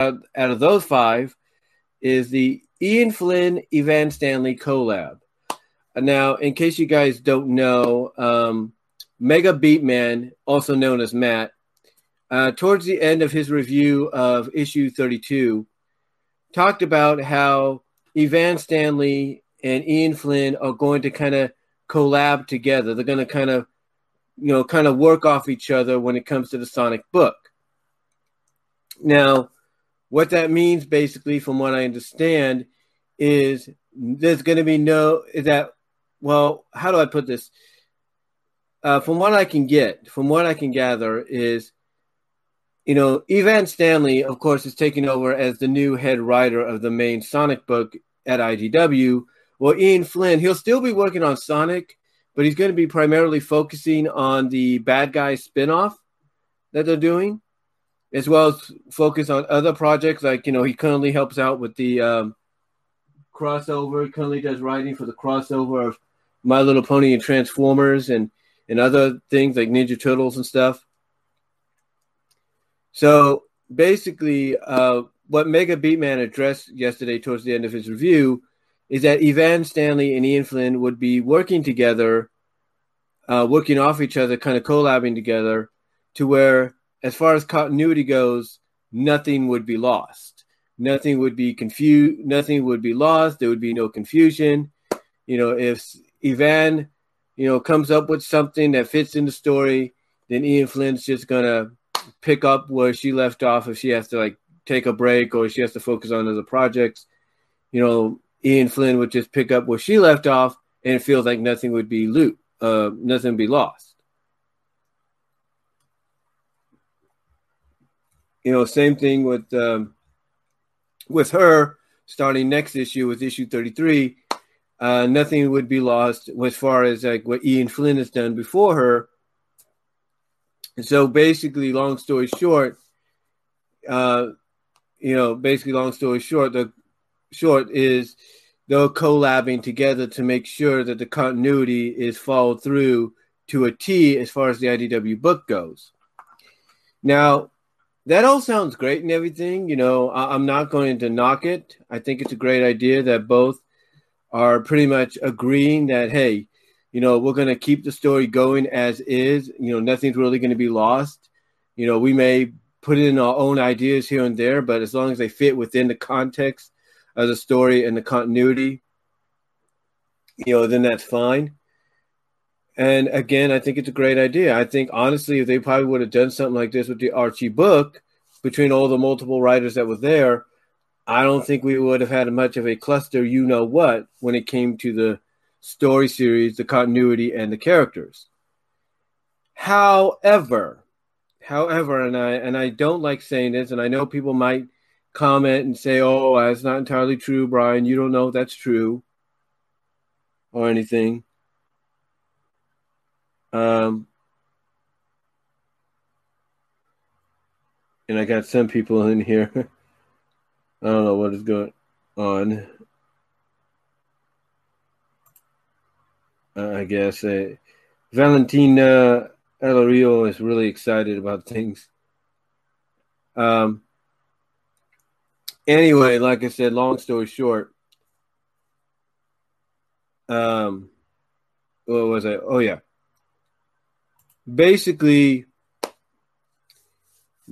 out, out of those five is the Ian Flynn Evan Stanley collab. Now, in case you guys don't know, um, Mega Beatman, also known as Matt, uh, towards the end of his review of issue 32, talked about how Evan Stanley and Ian Flynn are going to kind of collab together. They're going to kind of, you know, kind of work off each other when it comes to the Sonic book. Now, what that means, basically, from what I understand, is there's going to be no is that well, how do I put this? Uh, from what I can get, from what I can gather, is you know, Evan Stanley, of course, is taking over as the new head writer of the main Sonic book at IDW. Well, Ian Flynn, he'll still be working on Sonic, but he's going to be primarily focusing on the bad guy spinoff that they're doing, as well as focus on other projects. Like, you know, he currently helps out with the um, crossover. He currently does writing for the crossover of My Little Pony and Transformers and, and other things like Ninja Turtles and stuff. So basically, uh, what Mega Beatman addressed yesterday towards the end of his review is that Evan Stanley and Ian Flynn would be working together, uh, working off each other, kind of collabing together, to where, as far as continuity goes, nothing would be lost. Nothing would be confused. Nothing would be lost. There would be no confusion. You know, if Ivan, you know, comes up with something that fits in the story, then Ian Flynn's just gonna pick up where she left off if she has to like take a break or she has to focus on other projects. You know, Ian Flynn would just pick up where she left off, and it feels like nothing would be loot, uh, nothing would be lost. You know, same thing with um, with her starting next issue with issue thirty three. Uh, nothing would be lost as far as like what Ian Flynn has done before her and so basically, long story short, uh, you know, basically, long story short, the short is they're collabing together to make sure that the continuity is followed through to a T as far as the IDW book goes. Now, that all sounds great and everything. You know, I- am not going to knock it. I think it's a great idea that both are pretty much agreeing that, hey, you know, we're going to keep the story going as is. You know, nothing's really going to be lost. You know, we may put in our own ideas here and there, but as long as they fit within the context of the story and the continuity, you know, then that's fine. And again, I think it's a great idea. I think honestly, if they probably would have done something like this with the Archie book between all the multiple writers that were there, I don't think we would have had much of a cluster, you know what, when it came to the story series, the continuity, and the characters. However, however, and I and I don't like saying this, and I know people might comment and say, "Oh, that's not entirely true, Brian. You don't know if that's true or anything." Um, and I got some people in here. I don't know what is going on. uh, I guess. Uh, Valentina Elario is really excited about things. Um. Anyway, like I said, long story short, um, what was I? Oh yeah. Basically,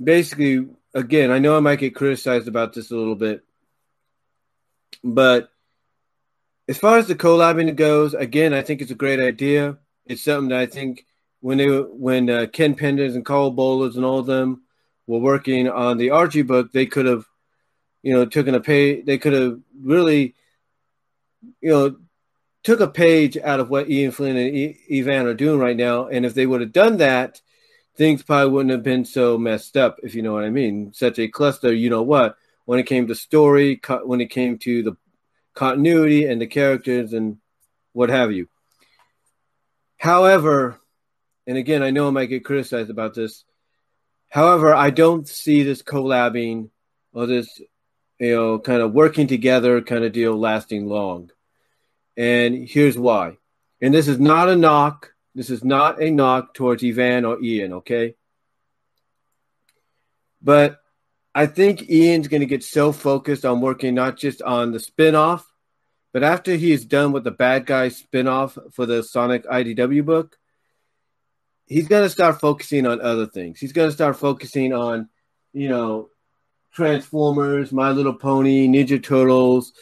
basically, again, I know I might get criticized about this a little bit, but as far as the collabing goes, again, I think it's a great idea. It's something that I think when they when uh, Ken Penders and Karl Bollers and all of them were working on the Archie book, they could have, you know, taken a pay. They could have really, you know, took a page out of what Ian Flynn and e- Evan are doing right now. And if they would have done that, things probably wouldn't have been so messed up, if you know what I mean. Such a cluster, you know what? When it came to story, when it came to the continuity and the characters and what have you. However, and again, I know I might get criticized about this. However, I don't see this collabing or this, you know, kind of working together kind of deal lasting long. And here's why. And this is not a knock. This is not a knock towards Ivan or Ian, okay? But I think Ian's going to get so focused on working not just on the spinoff, but after he is done with the bad guy spinoff for the Sonic IDW book, he's going to start focusing on other things. He's going to start focusing on, you know, Transformers, My Little Pony, Ninja Turtles,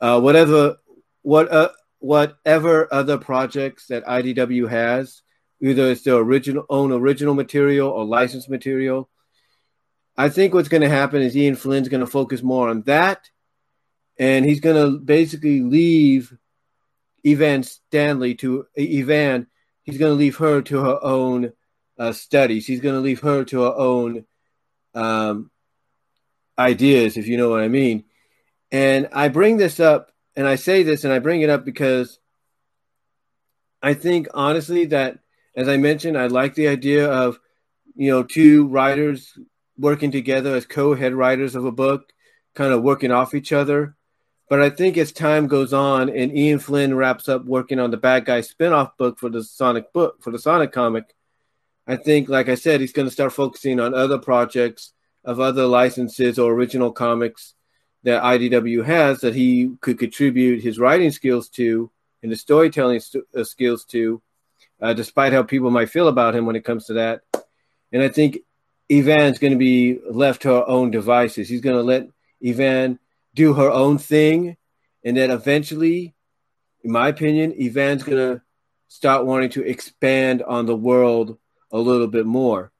uh, whatever, what, uh, whatever other projects that IDW has, either it's their original own original material or licensed material. I think what's going to happen is Ian Flynn's going to focus more on that, and he's going to basically leave Evan Stanley to Evan. He's going to leave her to her own uh, studies. He's going to leave her to her own um, ideas, if you know what I mean. And I bring this up, and I say this, and I bring it up because I think honestly that, as I mentioned, I like the idea of you know two writers working together as co-head writers of a book, kind of working off each other. But I think as time goes on and Ian Flynn wraps up working on the bad guy spin-off book for the Sonic book for the Sonic comic, I think, like I said, he's going to start focusing on other projects of other licenses or original comics that IDW has that he could contribute his writing skills to and the storytelling st- uh, skills to, uh, despite how people might feel about him when it comes to that. And I think Evan's going to be left to her own devices. He's going to let Evan do her own thing, and then eventually, in my opinion, Evan's going to start wanting to expand on the world a little bit more.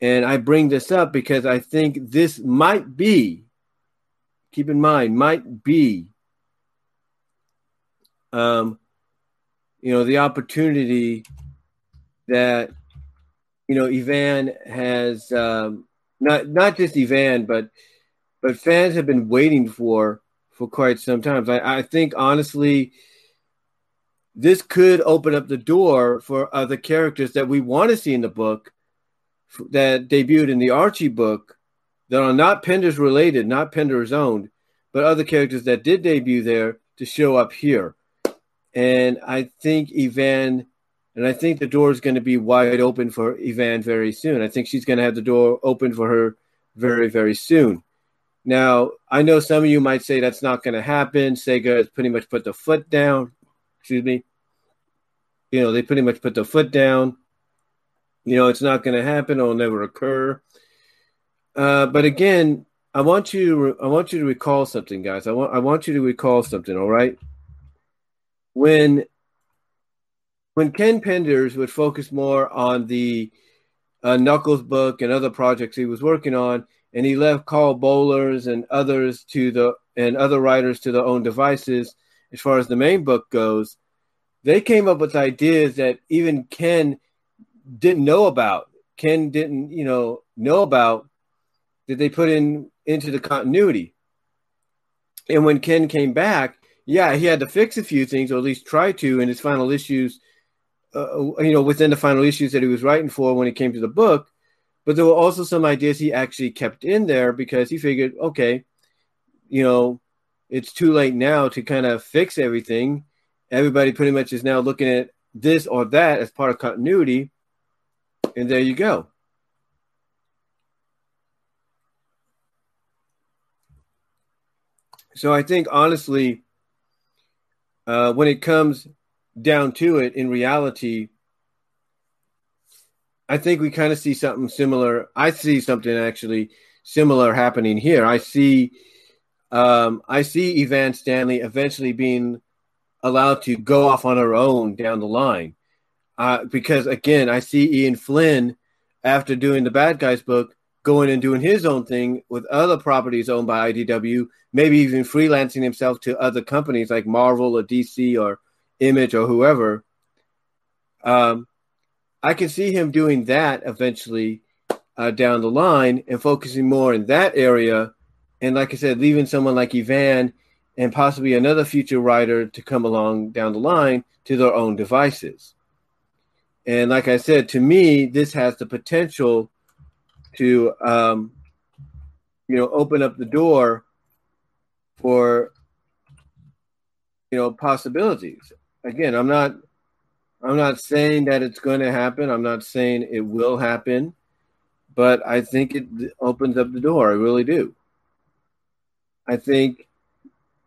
And I bring this up because I think this might be, keep in mind, might be, um, you know, the opportunity that you know, Ivan has um, not not just Ivan but but fans have been waiting for for quite some time. I, I think honestly, this could open up the door for other characters that we want to see in the book that debuted in the Archie book that are not Penders related, not Penders owned, but other characters that did debut there to show up here. And I think Evan and I think the door is going to be wide open for Evan very soon. I think she's going to have the door open for her very, very soon. Now, I know some of you might say that's not going to happen. Sega has pretty much put the foot down. Excuse me. You know, they pretty much put the foot down. You know, it's not going to happen. It'll never occur. Uh, but again, I want you. I want you to recall something, guys. I want. I want you to recall something. All right. When when Ken Penders would focus more on the uh, Knuckles book and other projects he was working on, and he left Karl Bollers and others to the and other writers to their own devices as far as the main book goes, they came up with ideas that even Ken didn't know about. Ken didn't, you know, know about that they put in into the continuity. And when Ken came back, yeah, he had to fix a few things, or at least try to, in his final issues uh, you know, within the final issues that he was writing for when it came to the book. But there were also some ideas he actually kept in there because he figured, okay, you know, it's too late now to kind of fix everything. Everybody pretty much is now looking at this or that as part of continuity. And there you go. So I think honestly, uh, when it comes down to it, in reality, I think we kind of see something similar. I see something actually similar happening here. I see, um, I see Evan Stanley eventually being allowed to go off on her own down the line, uh, because again, I see Ian Flynn after doing the Bad Guys book going and doing his own thing with other properties owned by IDW, maybe even freelancing himself to other companies like Marvel or DC or Image or whoever, um, I can see him doing that eventually uh, down the line and focusing more in that area. And like I said, leaving someone like Evan and possibly another future writer to come along down the line to their own devices. And like I said, to me, this has the potential to, um, you know, open up the door for, you know, possibilities again, I'm not I'm not saying that it's going to happen. I'm not saying it will happen. but I think it opens up the door. I really do. I think,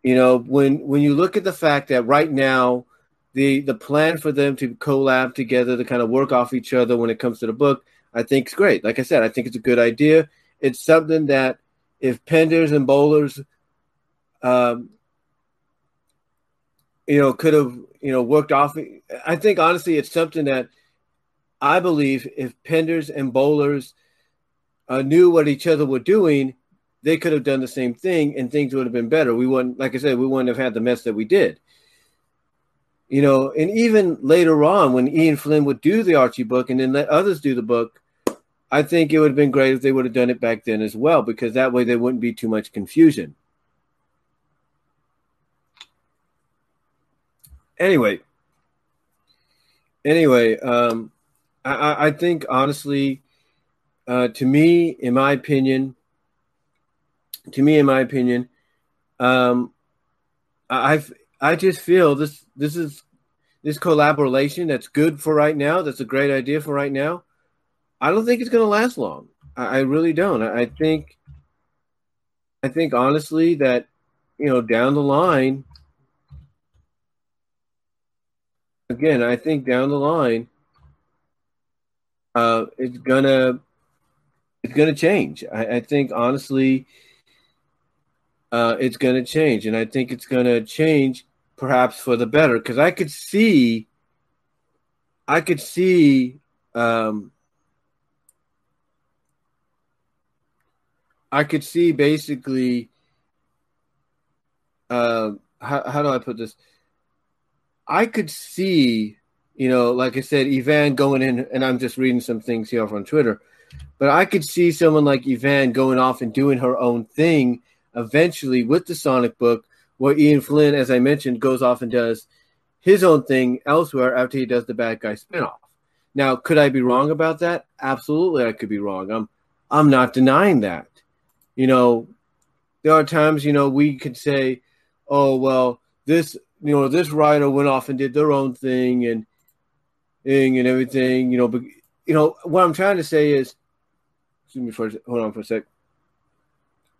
you know, when when you look at the fact that right now, the the plan for them to collab together to kind of work off each other when it comes to the book, I think it's great. Like I said, I think it's a good idea. It's something that if Penders and Bollers, um, you know, could have you know worked off. I think honestly, it's something that I believe if Penders and Bollers uh, knew what each other were doing, they could have done the same thing and things would have been better. We wouldn't, like I said, we wouldn't have had the mess that we did. You know, and even later on, when Ian Flynn would do the Archie book and then let others do the book, I think it would have been great if they would have done it back then as well, because that way there wouldn't be too much confusion. Anyway, anyway, um, I, I think honestly, uh, to me, in my opinion, to me, in my opinion, um, I I just feel this this is this collaboration that's good for right now. That's a great idea for right now. I don't think it's going to last long. I, I really don't. I, I think I think honestly that you know down the line. Again, I think down the line, uh, it's gonna it's gonna change. I, I think honestly, uh, it's gonna change, and I think it's gonna change perhaps for the better because I could see, I could see, um, I could see basically, uh, how how do I put this? I could see you know, like I said, Evan going in, and I'm just reading some things here on Twitter, but I could see someone like Evan going off and doing her own thing eventually with the Sonic book, where Ian Flynn, as I mentioned, goes off and does his own thing elsewhere after he does the bad guy spinoff. Now, could I be wrong about that? Absolutely, I could be wrong. I'm, I'm not denying that. You know, there are times, you know, we could say, oh, well, this, you know, this writer went off and did their own thing and thing and everything, you know. But you know what I'm trying to say is, excuse me for hold on for a sec.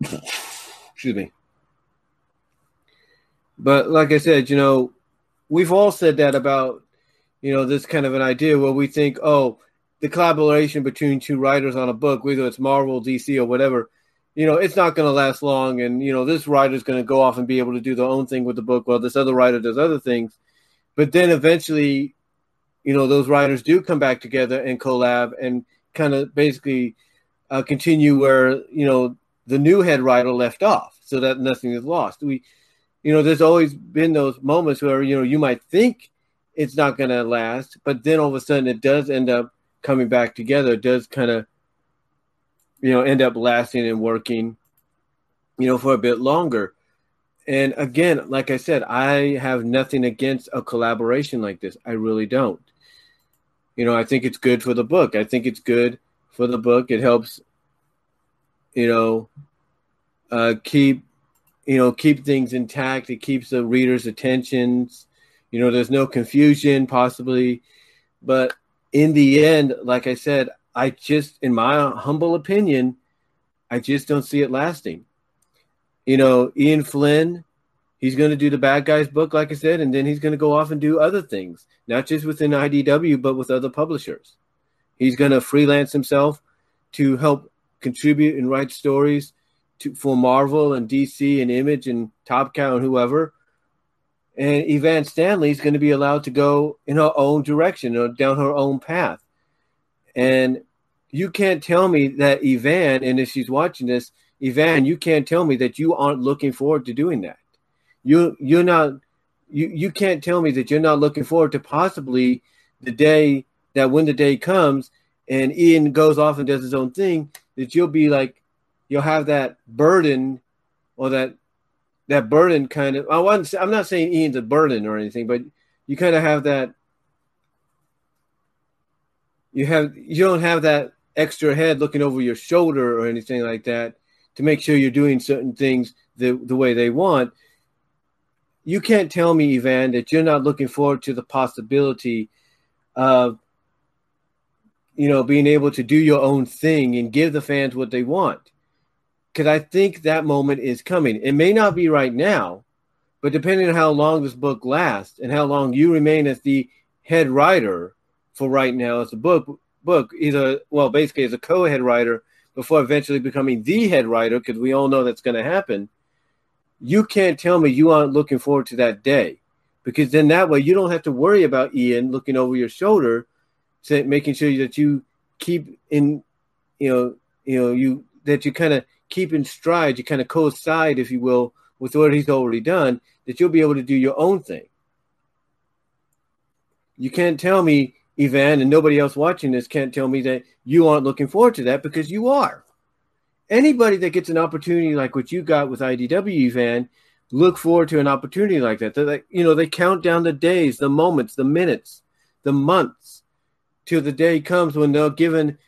excuse me. But like I said, you know, we've all said that about you know this kind of an idea where we think, oh, the collaboration between two writers on a book, whether it's Marvel, DC, or whatever, you know, it's not going to last long. And you know, this writer's going to go off and be able to do their own thing with the book, while this other writer does other things. But then eventually, you know those writers do come back together and collab and kind of basically uh, continue where you know the new head writer left off, so that nothing is lost. We, you know, there's always been those moments where you know you might think it's not going to last, but then all of a sudden it does end up coming back together. It does kind of, you know, end up lasting and working, you know, for a bit longer. And again, like I said, I have nothing against a collaboration like this. I really don't you know, I think it's good for the book. I think it's good for the book. It helps, you know, uh, keep, you know, keep things intact. It keeps the reader's attentions. You know, there's no confusion possibly, but in the end, like I said, I just, in my humble opinion, I just don't see it lasting. You know, Ian Flynn he's going to do the bad guys book, like I said, and then he's going to go off and do other things, not just within IDW, but with other publishers. He's going to freelance himself to help contribute and write stories to for Marvel and DC and Image and Top Cow and whoever. And Evan Stanley is going to be allowed to go in her own direction down her own path. And you can't tell me that Evan, and if she's watching this, Evan, you can't tell me that you aren't looking forward to doing that you you're not you you can't tell me that you're not looking forward to possibly the day that when the day comes and Ian goes off and does his own thing that you'll be like you'll have that burden or that that burden kind of I wasn't, I'm not saying Ian's a burden or anything but you kind of have that you have you don't have that extra head looking over your shoulder or anything like that to make sure you're doing certain things the the way they want you can't tell me, Ivan, that you're not looking forward to the possibility of, you know, being able to do your own thing and give the fans what they want. Because I think that moment is coming. It may not be right now, but depending on how long this book lasts and how long you remain as the head writer for right now as a book book, either well, basically as a co-head writer before eventually becoming the head writer, because we all know that's going to happen. You can't tell me you aren't looking forward to that day, because then that way you don't have to worry about Ian looking over your shoulder, making sure that you keep in, you know, you know, you that you kind of keep in stride, you kind of coincide, if you will, with what he's already done, that you'll be able to do your own thing. You can't tell me, Ivan, and nobody else watching this can't tell me that you aren't looking forward to that because you are. Anybody that gets an opportunity like what you got with IDW, Ivan, look forward to an opportunity like that. They're like, you know, they count down the days, the moments, the minutes, the months till the day comes when they're given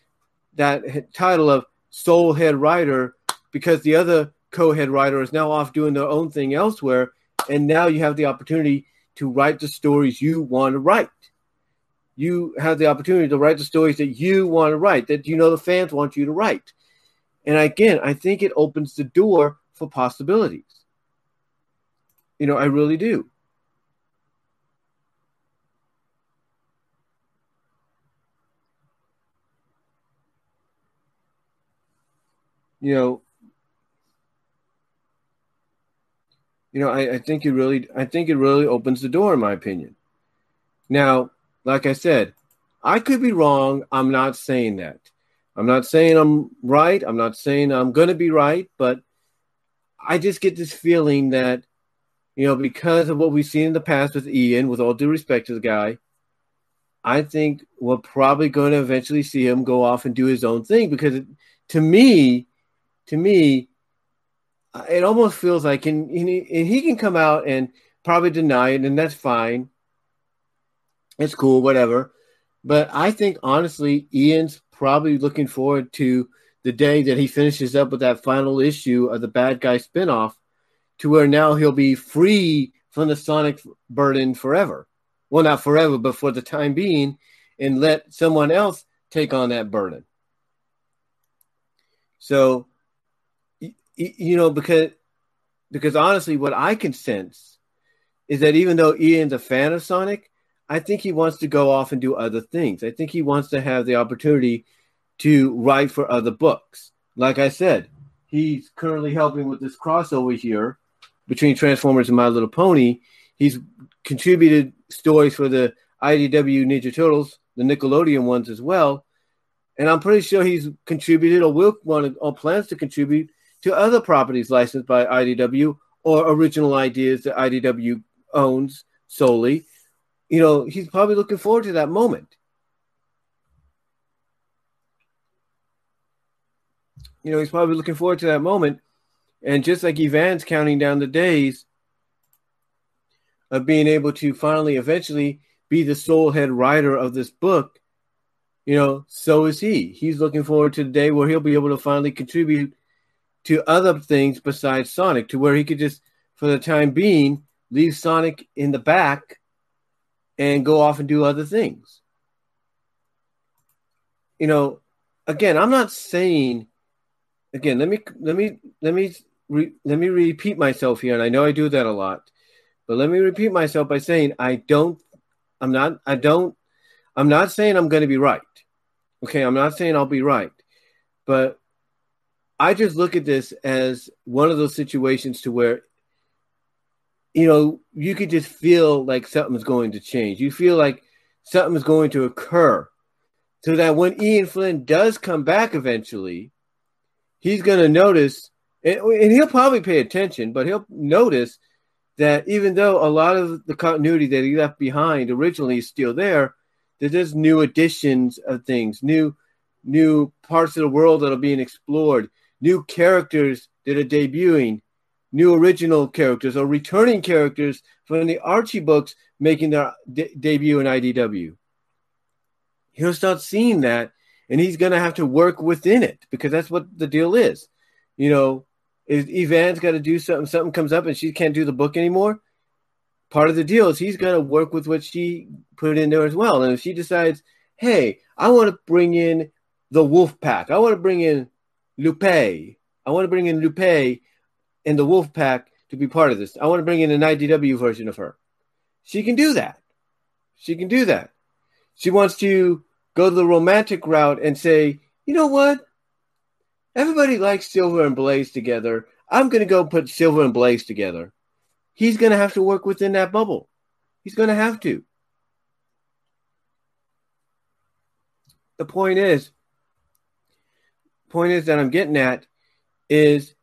that title of sole head writer because the other co-head writer is now off doing their own thing elsewhere and now you have the opportunity to write the stories you want to write. You have the opportunity to write the stories that you want to write that you know the fans want you to write. And again i think it opens the door for possibilities. You know i really do. You know you know, I, I think it really, I think it really opens the door, in my opinion. Now, like I said, I could be wrong. I'm not saying that. I'm not saying I'm right. I'm not saying I'm going to be right, but I just get this feeling that, you know, because of what we've seen in the past with Ian, with all due respect to the guy, I think we're probably going to eventually see him go off and do his own thing because it, to me, to me, Uh, it almost feels like, and, and, he, he can come out and probably deny it, and that's fine. It's cool, whatever. But I think honestly, Ian's probably looking forward to the day that he finishes up with that final issue of the bad guy spinoff to where now he'll be free from the Sonic burden forever. Well, not forever, but for the time being, and let someone else take on that burden. So you know, because because honestly, what I can sense is that even though Ian's a fan of Sonic, I think he wants to go off and do other things. I think he wants to have the opportunity to write for other books. Like I said, he's currently helping with this crossover here between Transformers and My Little Pony. He's contributed stories for the IDW Ninja Turtles, the Nickelodeon ones as well. And I'm pretty sure he's contributed or will want to, or plans to contribute to other properties licensed by IDW or original ideas that IDW owns solely. You know, he's probably looking forward to that moment. You know, he's probably looking forward to that moment. And just like Ivan's counting down the days of being able to finally, eventually be the sole head writer of this book, you know, so is he. He's looking forward to the day where he'll be able to finally contribute to other things besides Sonic, to where he could just, for the time being, leave Sonic in the back and go off and do other things. You know, again, I'm not saying. Again, let me let me let me re, let me repeat myself here, and I know I do that a lot, but let me repeat myself by saying I don't. I'm not. I don't. I'm not saying I'm going to be right. Okay, I'm not saying I'll be right, but I just look at this as one of those situations to where, you know, you could just feel like something's going to change. You feel like something's going to occur so that when Ian Flynn does come back eventually, he's going to notice, and, and, he'll probably pay attention, but he'll notice that even though a lot of the continuity that he left behind originally is still there, there's just new additions of things, new new parts of the world that are being explored, new characters that are debuting, new original characters or returning characters from the Archie books making their de- debut in IDW. He'll start seeing that and he's going to have to work within it because that's what the deal is. You know, if Ivan's got to do something, something comes up and she can't do the book anymore, part of the deal is he's got to work with what she put in there as well. And if she decides, hey, I want to bring in the Wolf Pack. I want to bring in Lupe. I want to bring in Lupe and the Wolf Pack to be part of this. I want to bring in an IDW version of her. She can do that. She can do that. She wants to go the romantic route and say, you know what? Everybody likes Silver and Blaze together. I'm going to go put Silver and Blaze together. He's going to have to work within that bubble. He's going to have to. The point is, point is that I'm getting at is,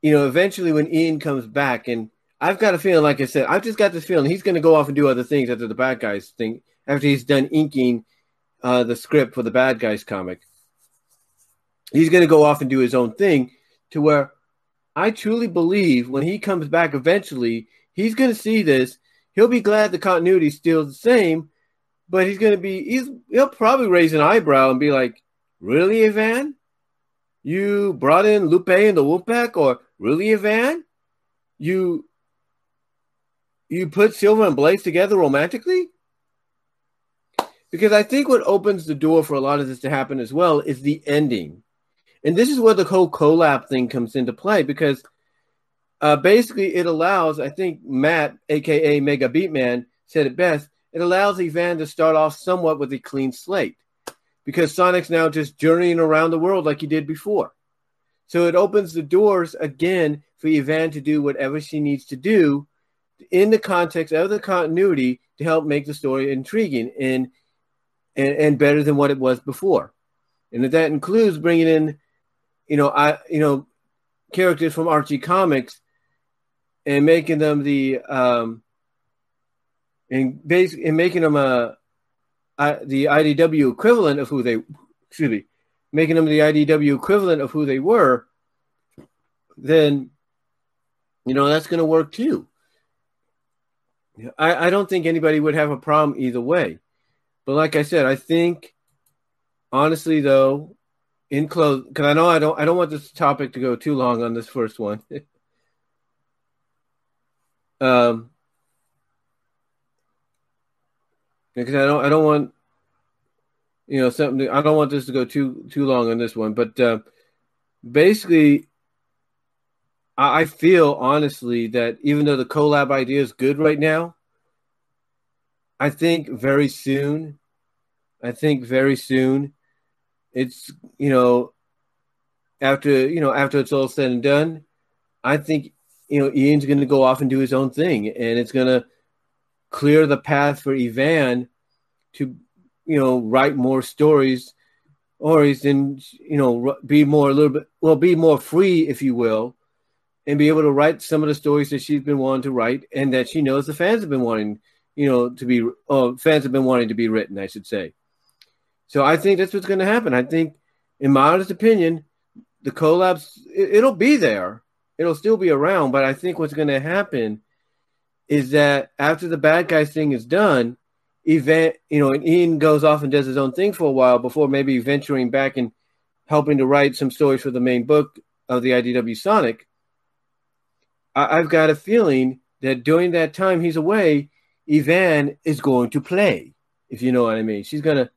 you know, eventually when Ian comes back, and I've got a feeling, like I said, I've just got this feeling he's going to go off and do other things after the bad guys thing, after he's done inking uh, the script for the bad guys comic. He's going to go off and do his own thing to where I truly believe when he comes back eventually, he's going to see this. He'll be glad the continuity is still the same, but he's going to be, he's, he'll probably raise an eyebrow and be like, Really, Ivan? You brought in Lupe and the Wolfpack, or really, Ivan? You you put Silver and Blaze together romantically? Because I think what opens the door for a lot of this to happen as well is the ending. And this is where the whole collab thing comes into play because uh, basically it allows, I think Matt, aka Mega Beatman, said it best. It allows Ivan to start off somewhat with a clean slate because Sonic's now just journeying around the world like he did before. So it opens the doors again for Yvonne to do whatever she needs to do in the context of the continuity to help make the story intriguing and and, and better than what it was before. And that includes bringing in you know, I you know characters from Archie Comics and making them the um and basically and making them a, the IDW equivalent of who they excuse me making them the IDW equivalent of who they were, then you know that's going to work too. I, I don't think anybody would have a problem either way. But like I said, I think honestly though, in close because I know I don't I don't want this topic to go too long on this first one. um, because I don't I don't want you know something I don't want this to go too too long on this one, but uh, basically. I feel honestly that even though the collab idea is good right now, I think very soon, I think very soon, it's you know after you know after it's all said and done i think you know ian's going to go off and do his own thing and it's going to clear the path for ivan to you know write more stories or he's in you know be more a little bit well be more free if you will and be able to write some of the stories that she's been wanting to write and that she knows the fans have been wanting you know to be oh fans have been wanting to be written i should say so I think that's what's going to happen. I think, in my honest opinion, the collabs it, will be there. It'll still be around, but I think what's going to happen is that after the bad guys thing is done, event you know, and Ian goes off and does his own thing for a while before maybe venturing back and helping to write some stories for the main book of the IDW Sonic. I, I've got a feeling that during that time he's away, Ivan is going to play, if you know what I mean. She's gonna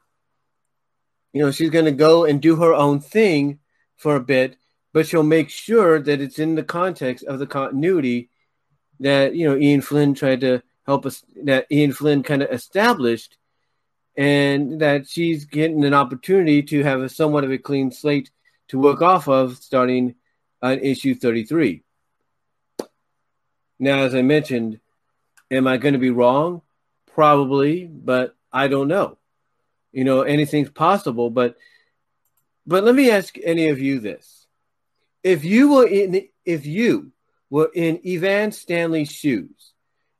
you know, she's to go and do her own thing for a bit, but she'll make sure that it's in the context of the continuity that, you know, Ian Flynn tried to help us, that Ian Flynn kind of established, and that she's getting an opportunity to have a somewhat of a clean slate to work off of starting on issue 33. Now, as I mentioned, am I going to be wrong? Probably, but I don't know you know anything's possible but but let me ask any of you this if you were in if you were in Ivan Stanley's shoes.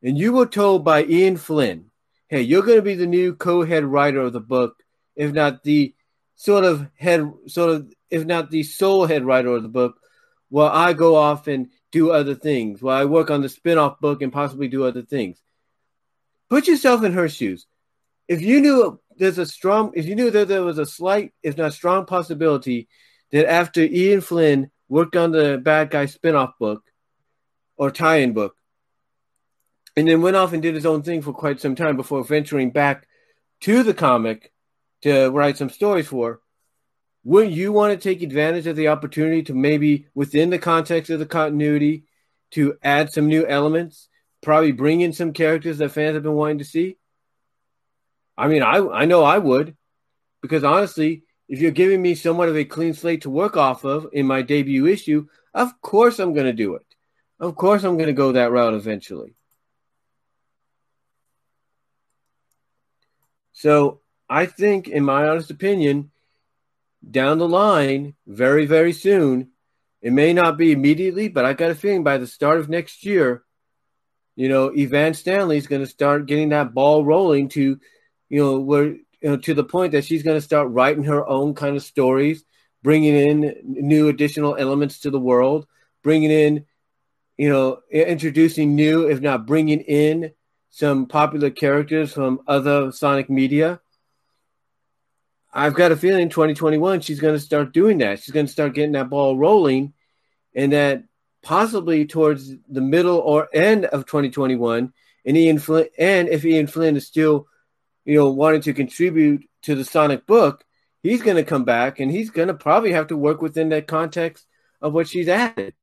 And you were told by Ian Flynn hey you're going to be the new co-head writer of the book if not the sort of head sort of if not the sole head writer of the book while I go off and do other things while I work on the spin-off book and possibly do other things. Put yourself in her shoes. If you knew there's a strong if you knew that there was a slight, if not strong possibility that after Ian Flynn worked on the bad guy spinoff book or tie-in book, and then went off and did his own thing for quite some time before venturing back to the comic to write some stories for, wouldn't you want to take advantage of the opportunity to maybe within the context of the continuity to add some new elements, probably bring in some characters that fans have been wanting to see? I mean, I I know I would, because honestly, if you're giving me somewhat of a clean slate to work off of in my debut issue, of course I'm going to do it. Of course I'm going to go that route eventually. So I think, in my honest opinion, down the line, very, very soon, it may not be immediately, but I got a feeling by the start of next year, you know, Evan Stanley is going to start getting that ball rolling to, you know, where you know, to the point that she's going to start writing her own kind of stories, bringing in new additional elements to the world, bringing in, you know, introducing new, if not bringing in some popular characters from other Sonic media. I've got a feeling 2021 she's going to start doing that. She's going to start getting that ball rolling, and that possibly towards the middle or end of 2021, and Ian Flynn, and if Ian Flynn is still, you know, wanting to contribute to the Sonic book, he's going to come back and he's going to probably have to work within that context of what she's added,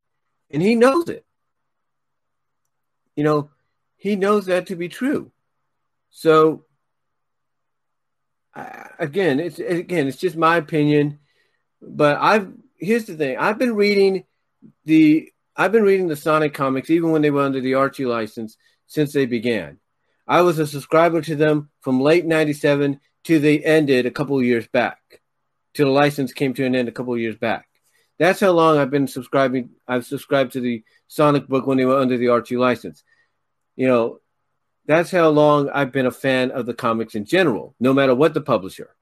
and he knows it. You know, he knows that to be true. So again, it's again, it's just my opinion. But I've here's the thing: I've been reading the I've been reading the Sonic comics even when they were under the Archie license since they began. I was a subscriber to them from late '97 to they ended a couple years back, till the license came to an end a couple years back. That's how long I've been subscribing. I've subscribed to the Sonic book when they were under the Archie license you know, that's how long I've been a fan of the comics in general, no matter what the publisher.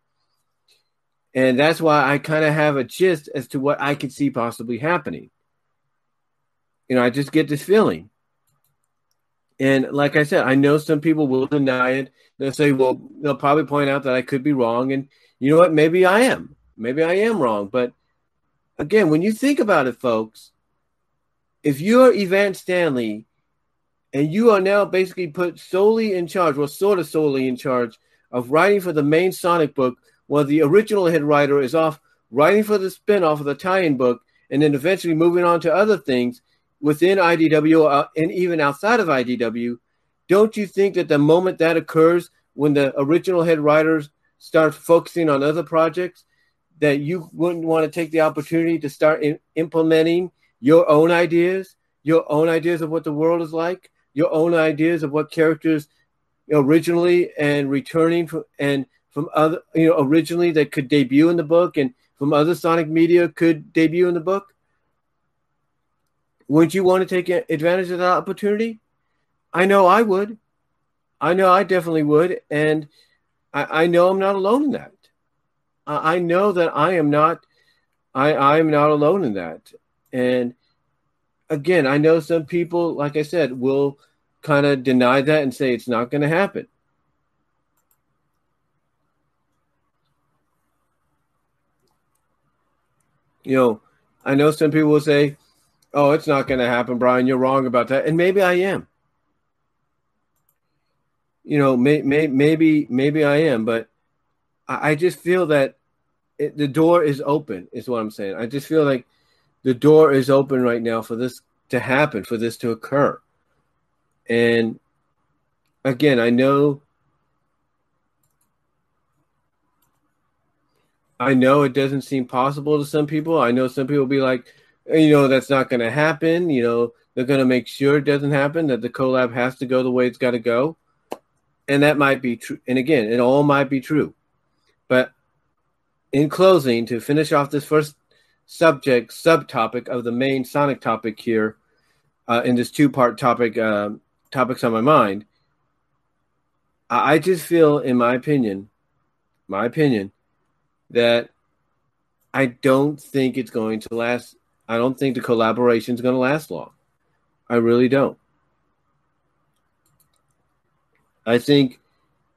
And that's why I kind of have a gist as to what I could see possibly happening. You know, I just get this feeling. And like I said, I know some people will deny it. They'll say, well, they'll probably point out that I could be wrong. And you know what? Maybe I am. Maybe I am wrong. But again, when you think about it, folks, if you're Evan Stanley and you are now basically put solely in charge, well, sort of solely in charge of writing for the main Sonic book, while the original head writer is off writing for the spinoff of the tie-in book, and then eventually moving on to other things within IDW uh, and even outside of IDW. Don't you think that the moment that occurs, when the original head writers start focusing on other projects, that you wouldn't want to take the opportunity to start in- implementing your own ideas, your own ideas of what the world is like? your own ideas of what characters originally and returning from and from other you know originally that could debut in the book and from other Sonic media could debut in the book? Wouldn't you want to take advantage of that opportunity? I know I would. I know I definitely would, and I, I know I'm not alone in that. I, know that I am not. I I am not alone in that, and again, I know some people, like I said, will kind of deny that and say it's not going to happen. You know, I know some people will say, "Oh, it's not going to happen, Brian. You're wrong about that," and maybe I am. You know, may, may, maybe maybe I am, but I, just feel that it, the door is open. Is what I'm saying. I just feel like the door is open right now for this to happen, for this to occur. And again, I know I know it doesn't seem possible to some people. I know some people be like, you know, that's not going to happen. You know, they're going to make sure it doesn't happen, that the collab has to go the way it's got to go. And that might be true. And again, it all might be true. But in closing, to finish off this first subject, subtopic of the main Sonic topic here, uh, in this two part topic, uh, topics on my mind, I, I just feel, in my opinion, my opinion, that I don't think it's going to last. I don't think the collaboration is going to last long. I really don't. I think,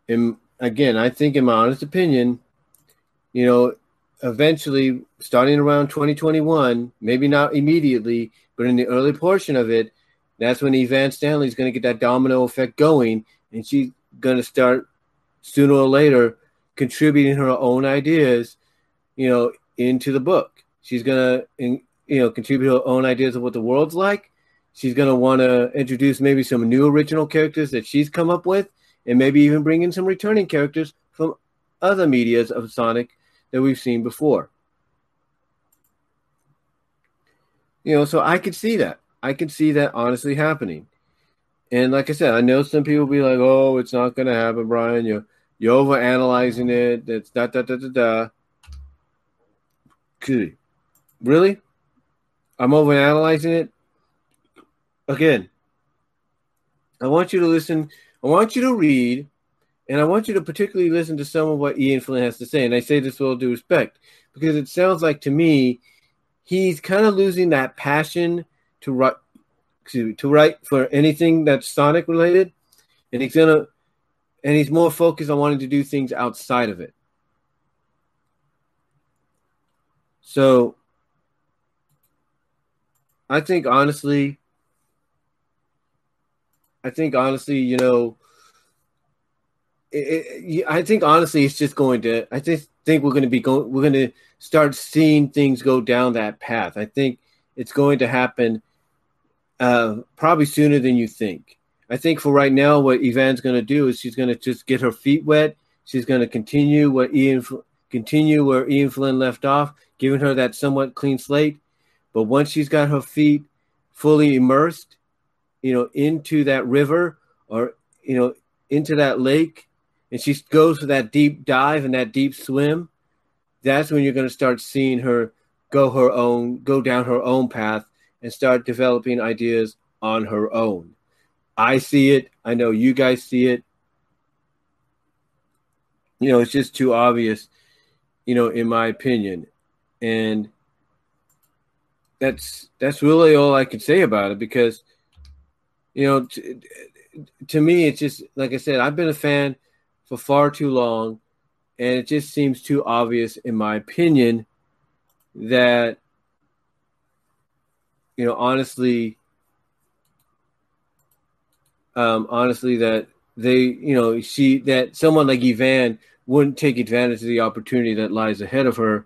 in, again, I think, in my honest opinion, you know, eventually, starting around 2021, maybe not immediately, but in the early portion of it, that's when Evan is going to get that domino effect going, and she's going to start sooner or later contributing her own ideas, you know, into the book. She's gonna, you know, contribute her own ideas of what the world's like. She's gonna want to introduce maybe some new original characters that she's come up with, and maybe even bring in some returning characters from other medias of Sonic that we've seen before. You know, so I could see that. I could see that honestly happening. And like I said, I know some people be like, "Oh, it's not going to happen, Brian. You're you're over analyzing it. It's da da da da da." Really? I'm over analyzing it. Again, I want you to listen. I want you to read, and I want you to particularly listen to some of what Ian Flynn has to say. And I say this with all due respect because it sounds like to me he's kind of losing that passion to write to, to write for anything that's Sonic related, and he's gonna and he's more focused on wanting to do things outside of it. So I think honestly, I think honestly, you know, it, it, I think honestly, it's just going to. I just think we're going to be going. We're going to start seeing things go down that path. I think it's going to happen uh, probably sooner than you think. I think for right now, what Evan's going to do is she's going to just get her feet wet. She's going to continue what Ian continue where Ian Flynn left off, giving her that somewhat clean slate. But once she's got her feet fully immersed, you know, into that river or you know into that lake, and she goes for that deep dive and that deep swim, that's when you're going to start seeing her go her own, go down her own path and start developing ideas on her own. I see it. I know you guys see it. You know, it's just too obvious, you know, in my opinion. And that's that's really all I could say about it because you know, to me it's just like I said, I've been a fan for far too long, and it just seems too obvious, in my opinion, that you know, honestly, um, honestly, that they, you know, she that someone like Evan wouldn't take advantage of the opportunity that lies ahead of her,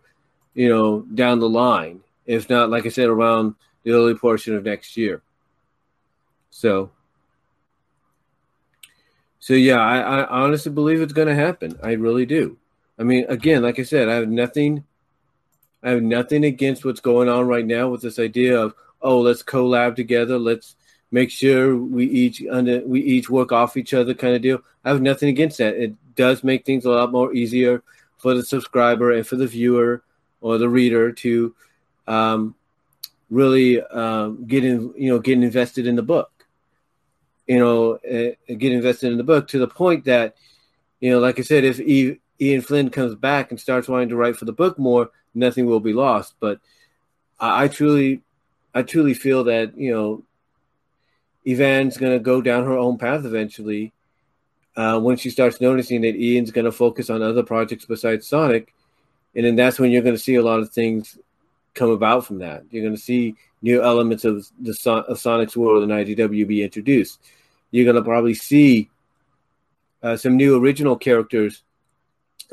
you know, down the line. If not, like I said, around the early portion of next year. So, so yeah, I, I honestly believe it's going to happen. I really do. I mean, again, like I said, I have nothing. I have nothing against what's going on right now with this idea of oh, let's collab together. Let's make sure we each under we each work off each other kind of deal. I have nothing against that. It does make things a lot more easier for the subscriber and for the viewer or the reader to um, really um, get in, you know, get invested in the book you know, uh, get invested in the book to the point that, you know, like I said, if Ian Flynn comes back and starts wanting to write for the book more, nothing will be lost. But I, I truly, I truly feel that you know, Evan's going to go down her own path eventually. Uh, when she starts noticing that Ian's going to focus on other projects besides Sonic, and then that's when you're going to see a lot of things come about from that. You're going to see new elements of the of Sonic's world in IDW be introduced you're going to probably see uh, some new original characters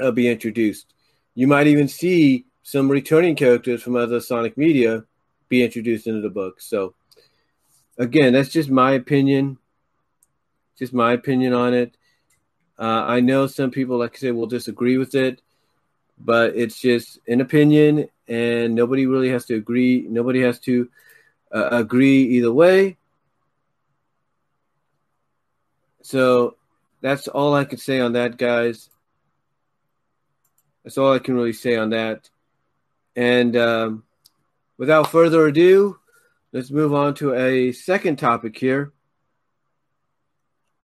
uh, be introduced. You might even see some returning characters from other Sonic media be introduced into the book. So, again, that's just my opinion. Just my opinion on it. Uh, I know some people, like I said, will disagree with it, but it's just an opinion, and nobody really has to agree. Nobody has to uh, agree either way. So that's all I can say on that, guys. That's all I can really say on that. And um, without further ado, let's move on to a second topic here.